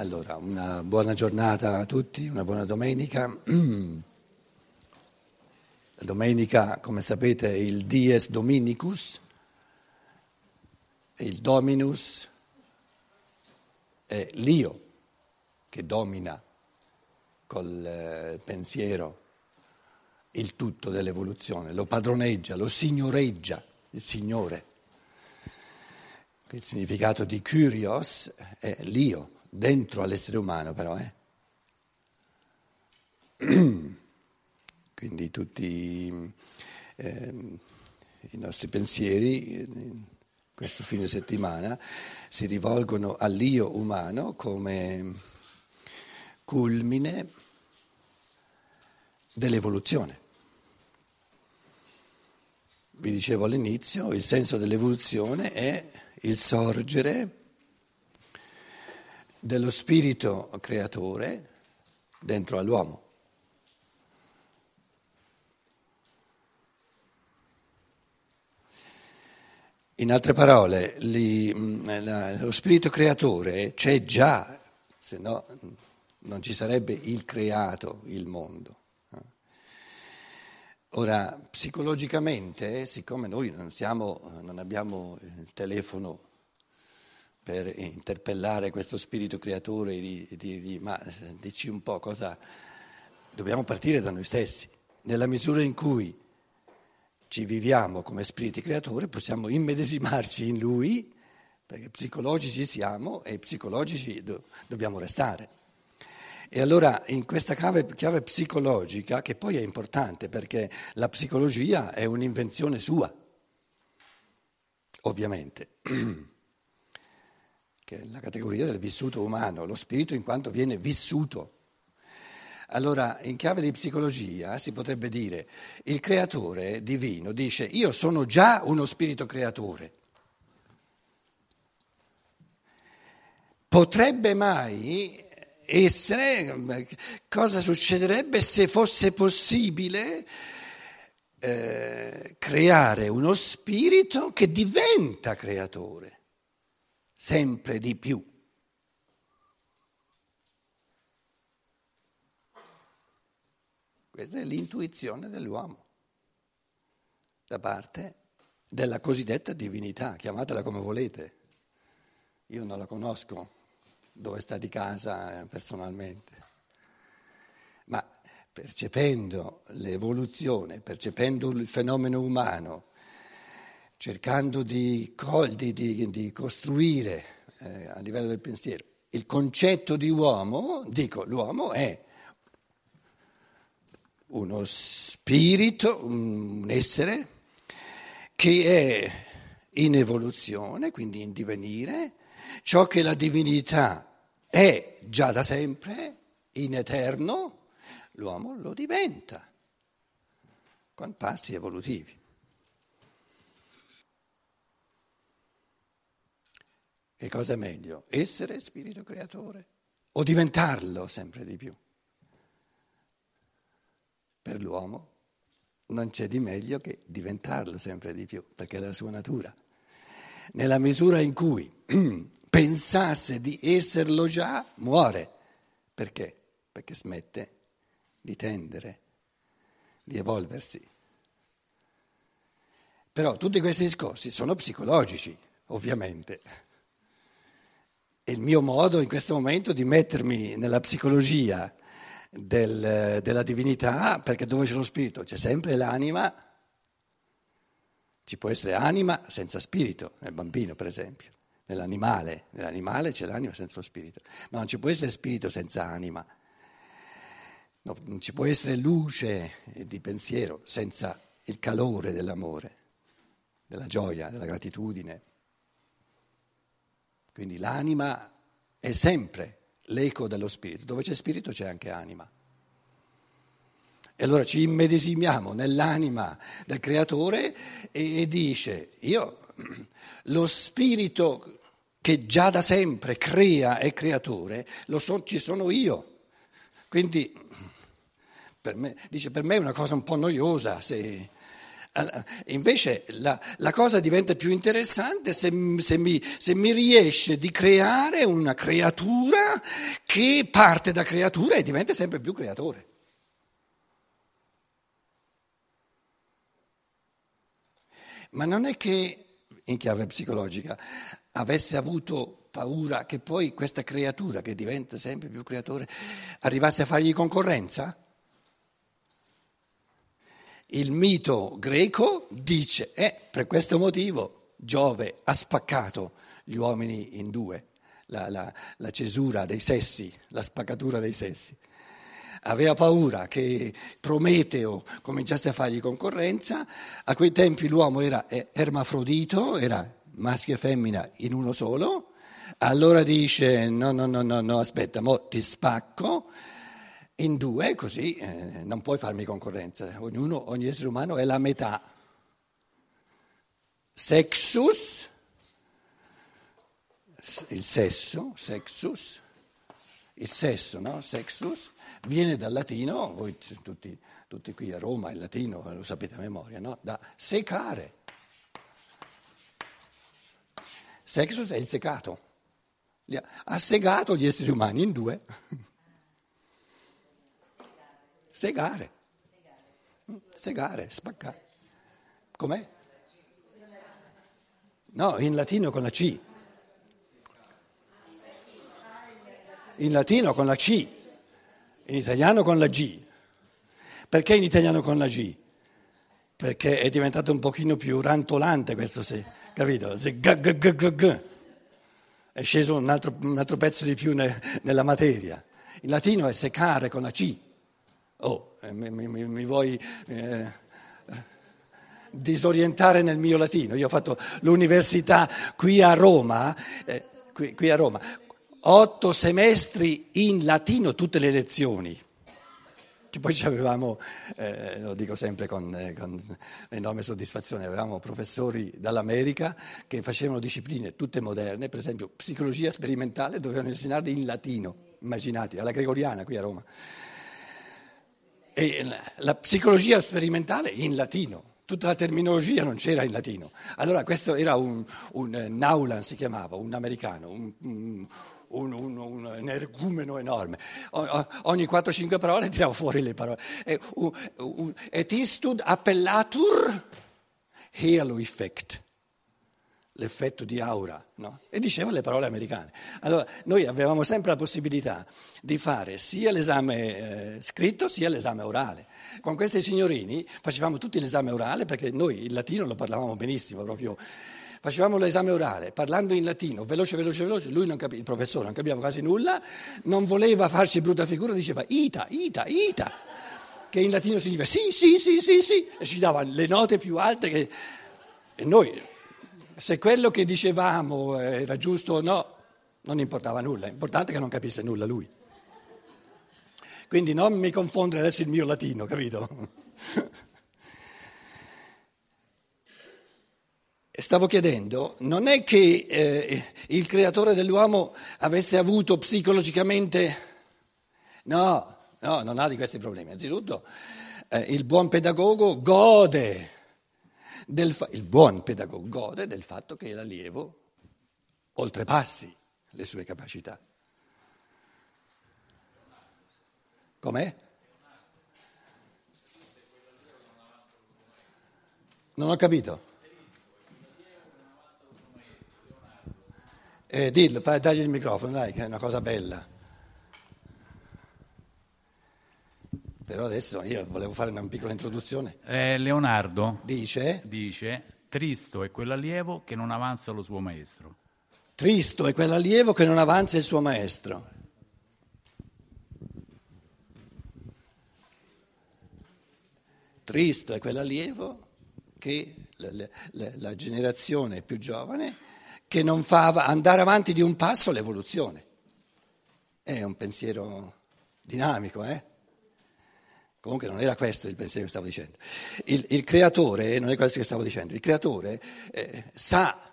Allora, una buona giornata a tutti, una buona domenica. La domenica, come sapete, è il Dies Dominicus, il Dominus è l'io che domina col eh, pensiero il tutto dell'evoluzione, lo padroneggia, lo signoreggia, il Signore. Il significato di Kyrios è l'io dentro all'essere umano però, eh? Quindi tutti eh, i nostri pensieri questo fine settimana si rivolgono all'io umano come culmine dell'evoluzione. Vi dicevo all'inizio, il senso dell'evoluzione è il sorgere dello spirito creatore dentro all'uomo. In altre parole, li, mm, lo spirito creatore c'è già, se no non ci sarebbe il creato, il mondo. Ora, psicologicamente, siccome noi non, siamo, non abbiamo il telefono per interpellare questo spirito creatore di, di, ma dici un po' cosa dobbiamo partire da noi stessi. Nella misura in cui ci viviamo come spiriti creatori possiamo immedesimarci in lui, perché psicologici siamo e psicologici do, dobbiamo restare. E allora in questa chiave, chiave psicologica, che poi è importante perché la psicologia è un'invenzione sua, ovviamente. che è la categoria del vissuto umano, lo spirito in quanto viene vissuto. Allora, in chiave di psicologia si potrebbe dire, il creatore divino dice, io sono già uno spirito creatore. Potrebbe mai essere, cosa succederebbe se fosse possibile eh, creare uno spirito che diventa creatore? Sempre di più. Questa è l'intuizione dell'uomo da parte della cosiddetta divinità, chiamatela come volete. Io non la conosco dove sta di casa eh, personalmente, ma percependo l'evoluzione, percependo il fenomeno umano, cercando di, di, di, di costruire eh, a livello del pensiero il concetto di uomo, dico l'uomo è uno spirito, un essere che è in evoluzione, quindi in divenire, ciò che la divinità è già da sempre, in eterno, l'uomo lo diventa con passi evolutivi. Che cosa è meglio? Essere spirito creatore o diventarlo sempre di più? Per l'uomo non c'è di meglio che diventarlo sempre di più, perché è la sua natura. Nella misura in cui pensasse di esserlo già, muore. Perché? Perché smette di tendere, di evolversi. Però tutti questi discorsi sono psicologici, ovviamente. Il mio modo in questo momento di mettermi nella psicologia del, della divinità, perché dove c'è lo spirito? C'è sempre l'anima, ci può essere anima senza spirito, nel bambino per esempio, nell'animale, nell'animale c'è l'anima senza lo spirito, ma non ci può essere spirito senza anima, no, non ci può essere luce di pensiero senza il calore dell'amore, della gioia, della gratitudine. Quindi l'anima è sempre l'eco dello spirito. Dove c'è spirito c'è anche anima. E allora ci immedesimiamo nell'anima del creatore e, dice, io lo spirito che già da sempre crea e creatore, so, ci sono io. Quindi per me, dice, per me è una cosa un po' noiosa se Invece la, la, cosa diventa più interessante se, se, mi, se, mi, riesce di creare una creatura che parte da creatura e diventa sempre più creatore. Ma non è che, in chiave psicologica, avesse avuto paura che poi questa creatura che diventa sempre più creatore arrivasse a fargli concorrenza? Il mito greco dice, eh, per questo motivo Giove ha spaccato gli uomini in due, la, la, la cesura dei sessi, la spaccatura dei sessi. Aveva paura che Prometeo cominciasse a fargli concorrenza, a quei tempi l'uomo era ermafrodito, era maschio e femmina in uno solo, allora dice no, no, no, no, no aspetta, mo ti spacco in due, così eh, non puoi farmi concorrenza, ognuno, ogni essere umano è la metà. Sexus, il sesso, sexus, il sesso, no? Sexus, viene dal latino, voi tutti, tutti qui a Roma il latino lo sapete a memoria, no? Da secare. Sexus è il secato. Ha segato gli esseri umani in due. Segare. Segare, spaccare. Com'è? No, in latino con la C. In latino con la C, in italiano con la G. Perché in italiano con la G? Perché è diventato un pochino più rantolante questo, se, capito? Se g, g, g, g, È sceso un altro, un altro pezzo di più ne, nella materia. In latino è secare con la C. Oh, eh, mi, mi, mi, vuoi eh, disorientare nel mio latino? Io ho fatto l'università qui a Roma, eh, qui, qui a Roma, otto semestri in latino tutte le lezioni. Che poi avevamo, eh, lo dico sempre con, eh, con, enorme soddisfazione, avevamo professori dall'America che facevano discipline tutte moderne, per esempio psicologia sperimentale, dovevano insegnare in latino, immaginate, alla Gregoriana qui a Roma. E la psicologia sperimentale in latino, tutta la terminologia non c'era in latino. Allora questo era un, un eh, Naulan si chiamava, un americano, un, un, un, energumeno enorme. Ogni 4-5 parole tirava fuori le parole. Et istud appellatur halo effect l'effetto di aura, no? e diceva le parole americane. Allora, noi avevamo sempre la possibilità di fare sia l'esame eh, scritto sia l'esame orale. Con questi signorini facevamo tutti l'esame orale perché noi il latino lo parlavamo benissimo, proprio. Facevamo l'esame orale parlando in latino, veloce, veloce, veloce, lui non capiva, il professore non capiva quasi nulla, non voleva farci brutta figura, diceva ita, ita, ita, che in latino significa sì, sì, sì, sì, sì, e ci dava le note più alte che... E noi se quello che dicevamo era giusto o no, non importava nulla, è importante che non capisse nulla lui. Quindi non mi confondere adesso il mio latino, capito? Stavo chiedendo, non è che eh, il creatore dell'uomo avesse avuto psicologicamente... No, no, non ha di questi problemi. Anzitutto, eh, il buon pedagogo gode fa- il buon pedagogo gode del fatto che l'allievo oltrepassi le sue capacità. Com'è? Non ho capito. Eh, dillo, fai, dagli il microfono, dai, che è una cosa bella. Però adesso io volevo fare una piccola introduzione. Eh, Leonardo dice? dice, Tristo è quell'allievo che non avanza lo suo maestro. Tristo è quell'allievo che non avanza il suo maestro. Tristo è quell'allievo che la, la, la generazione più giovane che non fa andare avanti di un passo l'evoluzione. È un pensiero dinamico, eh? Comunque non era questo il pensiero che stavo dicendo. Il, il creatore, non è questo che stavo dicendo, il creatore eh, sa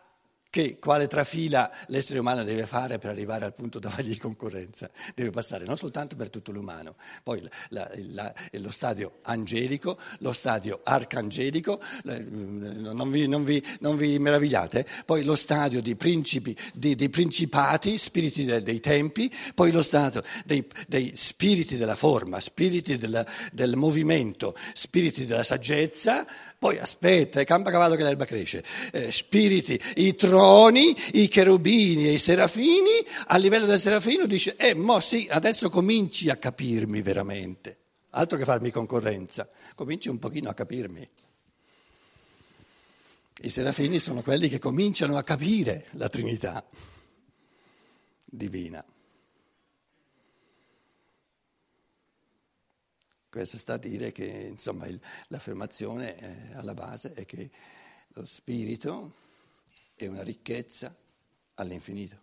che quale trafila l'essere umano deve fare per arrivare al punto da fargli concorrenza. Deve passare non soltanto per tutto l'umano, poi la, la, lo stadio angelico, lo stadio arcangelico, non vi, non vi, non vi meravigliate, poi lo stadio dei principi, dei, dei principati, spiriti dei, dei, tempi, poi lo stadio dei, dei spiriti della forma, spiriti della, del movimento, spiriti della saggezza, poi aspetta, campa cavallo che l'erba cresce, eh, spiriti, i troni, i cherubini e i serafini, a livello del serafino dice, eh, mo sì, adesso cominci a capirmi veramente, altro che farmi concorrenza, cominci un pochino a capirmi. I serafini sono quelli che cominciano a capire la Trinità divina. Questo sta a dire che insomma, il, l'affermazione alla base è che lo spirito è una ricchezza all'infinito.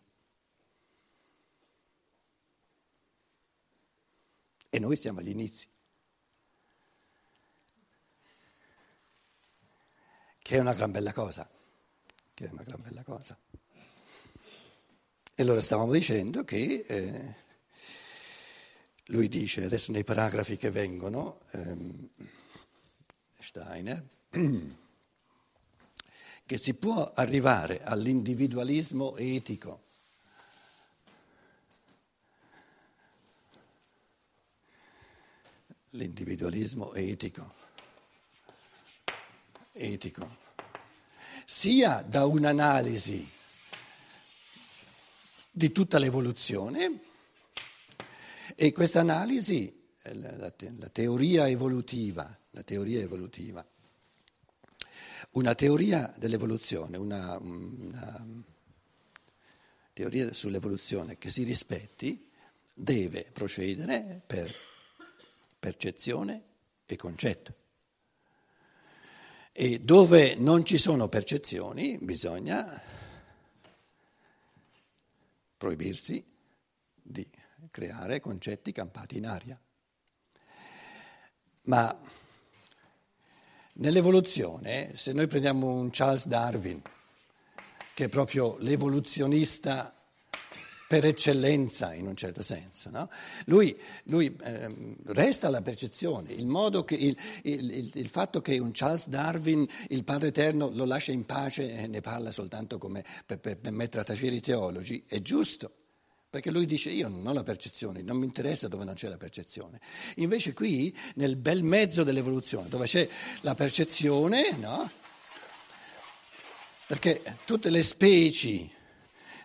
E noi siamo agli inizi. Che è una gran bella cosa. Che è una gran bella cosa. E allora stavamo dicendo che eh, lui dice, adesso nei paragrafi che vengono, ehm, Steiner, che si può arrivare all'individualismo etico. L'individualismo etico, etico, sia da un'analisi di tutta l'evoluzione, e questa analisi, eh, la, la, teoria evolutiva, la teoria evolutiva, una teoria dell'evoluzione, una, una teoria sull'evoluzione che si rispetti, deve procedere per percezione e concetto. E dove non ci sono percezioni bisogna proibirsi di creare concetti campati in aria. Ma nell'evoluzione, se noi prendiamo un Charles Darwin, che è proprio l'evoluzionista per eccellenza in un certo senso. No? Lui, lui eh, resta alla percezione, il, che, il, il, il, fatto che un Charles Darwin, il Padre Eterno, lo lascia in pace e ne parla soltanto come per, per, per mettere a tacere i teologi, è giusto. Perché lui dice io non ho la percezione, non mi interessa dove non c'è la percezione. Invece qui, nel bel mezzo dell'evoluzione, dove c'è la percezione, no? Perché tutte le specie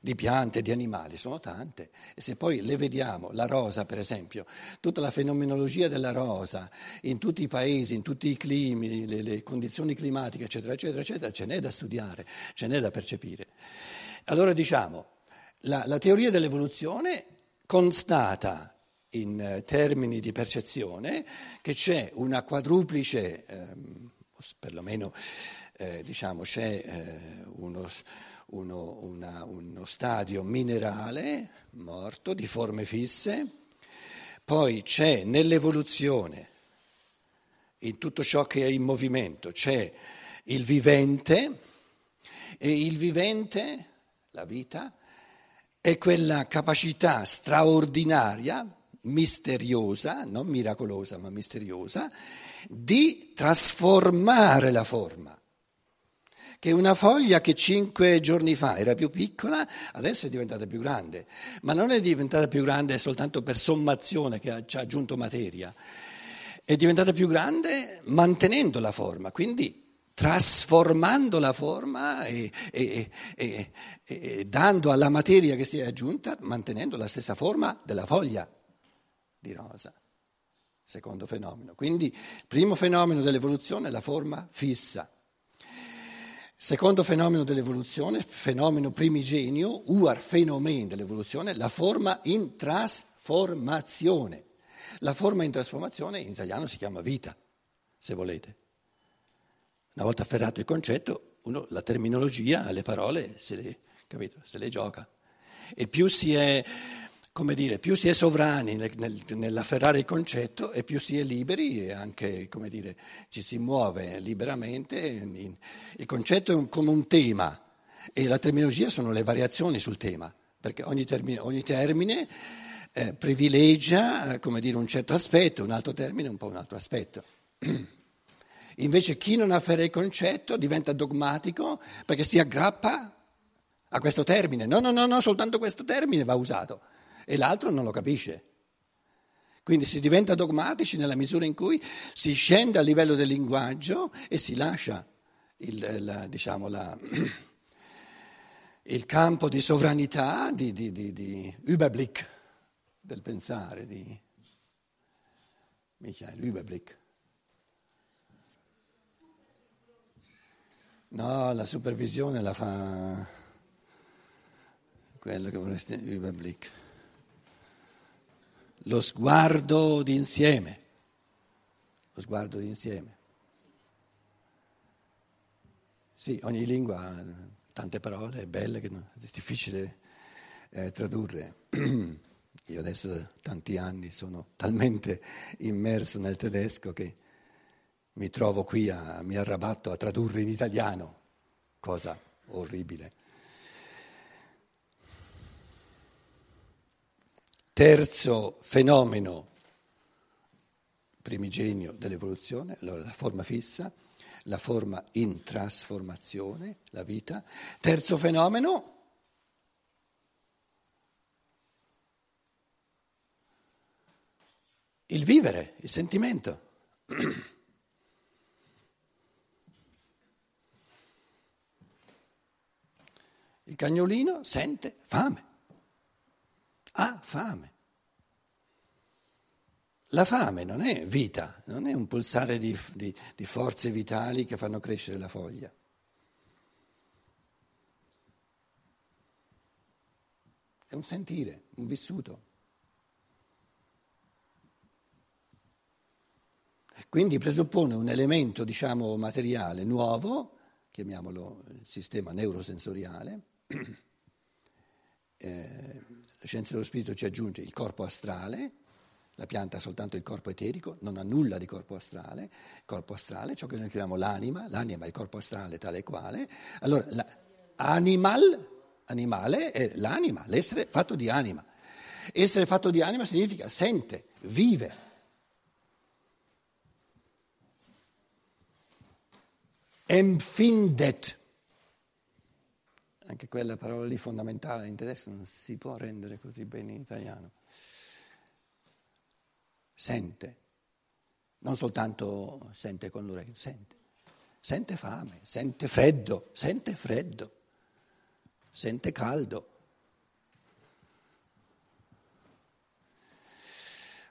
di piante, di animali sono tante e se poi le vediamo, la rosa per esempio, tutta la fenomenologia della rosa in tutti i paesi, in tutti i climi, le, le condizioni climatiche, eccetera, eccetera, eccetera, ce n'è da studiare, ce n'è da percepire. Allora diciamo, la, la teoria dell'evoluzione constata in eh, termini di percezione che c'è una quadruplice, ehm, perlomeno eh, diciamo c'è eh, uno, uno, una, uno stadio minerale morto di forme fisse, poi c'è nell'evoluzione, in tutto ciò che è in movimento, c'è il vivente e il vivente, la vita, è quella capacità straordinaria, misteriosa, non miracolosa ma misteriosa, di trasformare la forma. Che una foglia che cinque giorni fa era più piccola, adesso è diventata più grande, ma non è diventata più grande soltanto per sommazione che ci ha aggiunto materia, è diventata più grande mantenendo la forma, quindi trasformando la forma e, e, e, e, dando alla materia che si è aggiunta, mantenendo la stessa forma della foglia di rosa. Secondo fenomeno. Quindi primo fenomeno dell'evoluzione è la forma fissa. Secondo fenomeno dell'evoluzione, fenomeno primigenio, uar fenomen dell'evoluzione, la forma in trasformazione. La forma in trasformazione in italiano si chiama vita, se volete. Una volta afferrato il concetto, uno la terminologia, le parole, se le, capito, se le gioca. E più si è, come dire, più si è sovrani nel, nel, nell'afferrare il concetto e più si è liberi e anche, come dire, ci si muove liberamente. Il concetto è un, come un tema, E la terminologia sono le variazioni sul tema, perché ogni termine, ogni termine eh, privilegia eh, come dire, un certo aspetto, un altro termine un po' un altro aspetto. Invece chi non afferra il concetto diventa dogmatico perché si aggrappa a questo termine. No, no, no, no, soltanto questo termine va usato e l'altro non lo capisce. Quindi si diventa dogmatici nella misura in cui si scende a livello del linguaggio e si lascia il, la, diciamo, la, il campo di sovranità, di, di, di, di Überblick del pensare, di Michael Überblick. No, la supervisione la fa quello che vorreste Überblick. Lo sguardo d'insieme. Lo sguardo d'insieme. Sì, ogni lingua ha tante parole belle che è difficile eh, tradurre. Io adesso da tanti anni sono talmente immerso nel tedesco che mi trovo qui, a, mi arrabatto a tradurre in italiano, cosa orribile. Terzo fenomeno primigenio dell'evoluzione, allora la forma fissa, la forma in trasformazione, la vita. Terzo fenomeno, il vivere, il sentimento. cagnolino sente fame, ha fame. La fame non è vita, non è un pulsare di, di, di forze vitali che fanno crescere la foglia. È un sentire, un vissuto. Quindi presuppone un elemento, diciamo, materiale nuovo, chiamiamolo il sistema neurosensoriale, eh, la scienza dello spirito ci aggiunge il corpo astrale, la pianta ha soltanto il corpo eterico, non ha nulla di corpo astrale, il corpo astrale, ciò che noi chiamiamo l'anima, l'anima è il corpo astrale tale e quale, allora l'animal, animale è l'anima, l'essere fatto di anima. Essere fatto di anima significa sente, vive. Empfindet, anche quella parola lì fondamentale in tedesco non si può rendere così bene in italiano. Sente, non soltanto sente con l'orecchio, sente. Sente fame, sente freddo, sente freddo, sente caldo.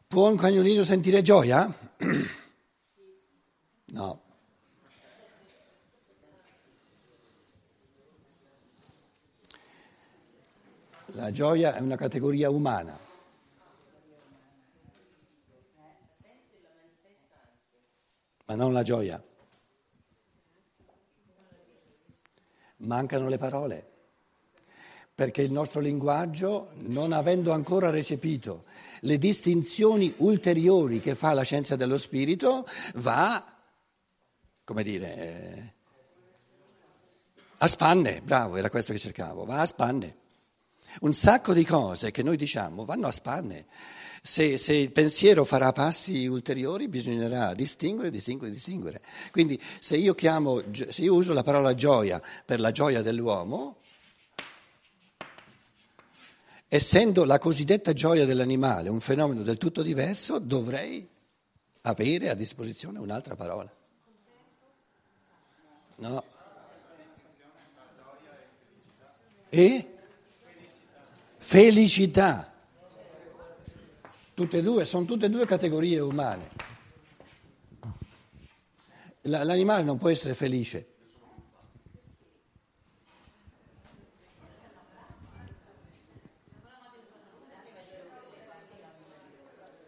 Può un cagnolino sentire gioia? No. La gioia è una categoria umana. Ma non la gioia. Mancano le parole, perché il nostro linguaggio, non avendo ancora recepito le distinzioni ulteriori che fa la scienza dello spirito, va, come dire, eh, a spanne, bravo, era questo che cercavo, va a spanne. Un sacco di cose che noi diciamo vanno a spanne. Se, se, il pensiero farà passi ulteriori bisognerà distinguere, distinguere, distinguere. Quindi se io, chiamo, se io uso la parola gioia per la gioia dell'uomo, essendo la cosiddetta gioia dell'animale un fenomeno del tutto diverso, dovrei avere a disposizione un'altra parola. No. E? Felicità. Tutte e due, sono tutte e due categorie umane. L'animale non può essere felice.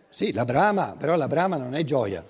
Sì, la brama, però la brama non è gioia.